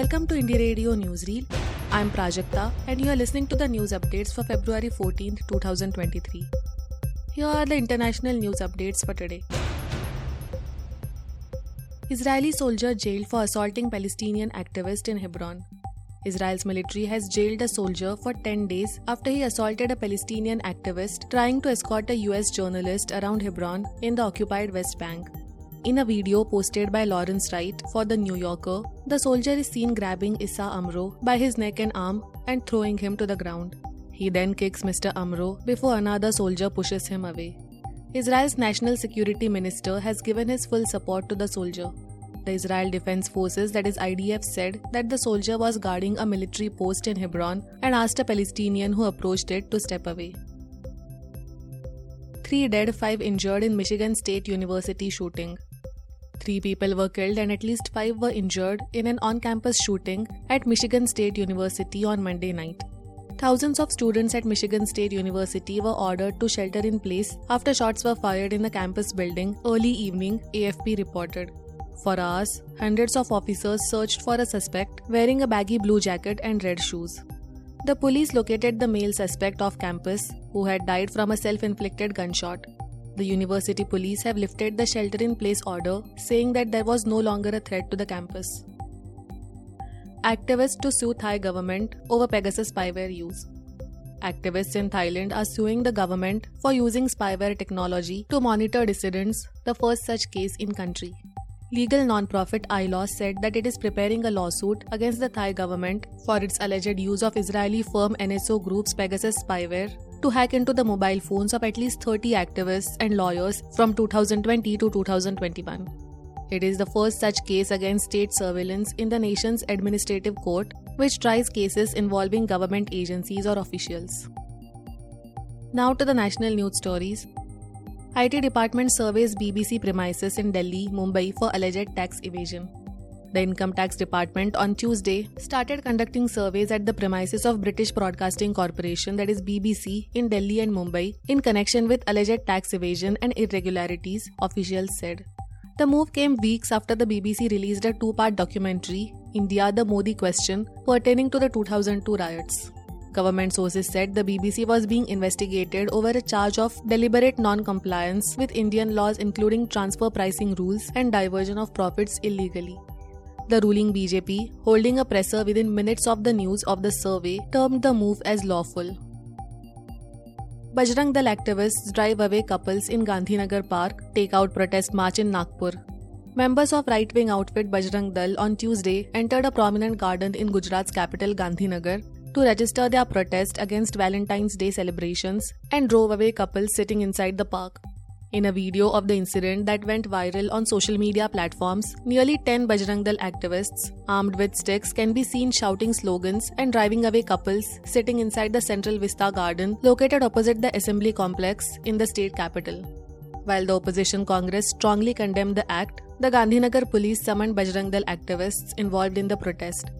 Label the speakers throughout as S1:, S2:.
S1: Welcome to Indie Radio Newsreel. I'm Prajakta and you are listening to the news updates for February 14, 2023. Here are the international news updates for today. Israeli soldier jailed for assaulting Palestinian activist in Hebron. Israel's military has jailed a soldier for 10 days after he assaulted a Palestinian activist trying to escort a US journalist around Hebron in the occupied West Bank. In a video posted by Lawrence Wright for The New Yorker, the soldier is seen grabbing Issa Amro by his neck and arm and throwing him to the ground. He then kicks Mr. Amro before another soldier pushes him away. Israel's national security minister has given his full support to the soldier. The Israel Defense Forces, that is IDF, said that the soldier was guarding a military post in Hebron and asked a Palestinian who approached it to step away. Three dead, five injured in Michigan State University shooting. Three people were killed and at least five were injured in an on campus shooting at Michigan State University on Monday night. Thousands of students at Michigan State University were ordered to shelter in place after shots were fired in the campus building early evening, AFP reported. For hours, hundreds of officers searched for a suspect wearing a baggy blue jacket and red shoes. The police located the male suspect off campus, who had died from a self inflicted gunshot. The university police have lifted the shelter in place order, saying that there was no longer a threat to the campus. Activists to sue Thai government over Pegasus spyware use. Activists in Thailand are suing the government for using spyware technology to monitor dissidents, the first such case in country. Legal non-profit iLaw said that it is preparing a lawsuit against the Thai government for its alleged use of Israeli firm NSO Group's Pegasus spyware to hack into the mobile phones of at least 30 activists and lawyers from 2020 to 2021. It is the first such case against state surveillance in the nation's administrative court, which tries cases involving government agencies or officials. Now to the national news stories. IT department surveys BBC premises in Delhi, Mumbai for alleged tax evasion. The Income Tax Department on Tuesday started conducting surveys at the premises of British Broadcasting Corporation, that is BBC, in Delhi and Mumbai in connection with alleged tax evasion and irregularities, officials said. The move came weeks after the BBC released a two part documentary, India the Modi Question, pertaining to the 2002 riots. Government sources said the BBC was being investigated over a charge of deliberate non compliance with Indian laws, including transfer pricing rules and diversion of profits illegally. The ruling BJP, holding a presser within minutes of the news of the survey, termed the move as lawful. Bajrang Dal activists drive away couples in Gandhinagar Park, take out protest march in Nagpur. Members of right wing outfit Bajrang Dal on Tuesday entered a prominent garden in Gujarat's capital Gandhinagar to register their protest against Valentine's Day celebrations and drove away couples sitting inside the park. In a video of the incident that went viral on social media platforms, nearly 10 Bajrang Dal activists, armed with sticks, can be seen shouting slogans and driving away couples sitting inside the Central Vista Garden located opposite the Assembly Complex in the state capital. While the opposition Congress strongly condemned the act, the Gandhinagar police summoned Bajrang Dal activists involved in the protest.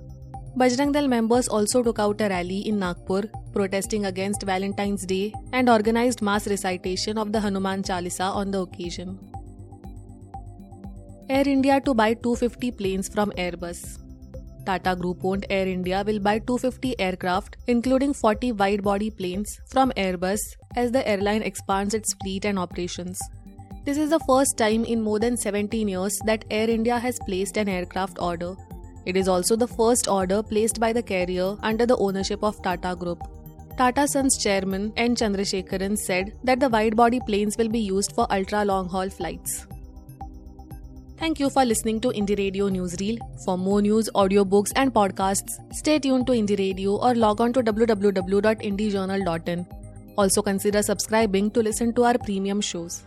S1: Bajrang Dal members also took out a rally in Nagpur protesting against Valentine's Day and organized mass recitation of the Hanuman Chalisa on the occasion. Air India to buy 250 planes from Airbus. Tata Group owned Air India will buy 250 aircraft, including 40 wide body planes, from Airbus as the airline expands its fleet and operations. This is the first time in more than 17 years that Air India has placed an aircraft order it is also the first order placed by the carrier under the ownership of Tata Group. Tata Sons chairman N. Chandrasekaran said that the wide body planes will be used for ultra long haul flights. Thank you for listening to Indie Radio Newsreel. For more news, audiobooks, and podcasts, stay tuned to Indie Radio or log on to www.indiejournal.in. Also consider subscribing to listen to our premium shows.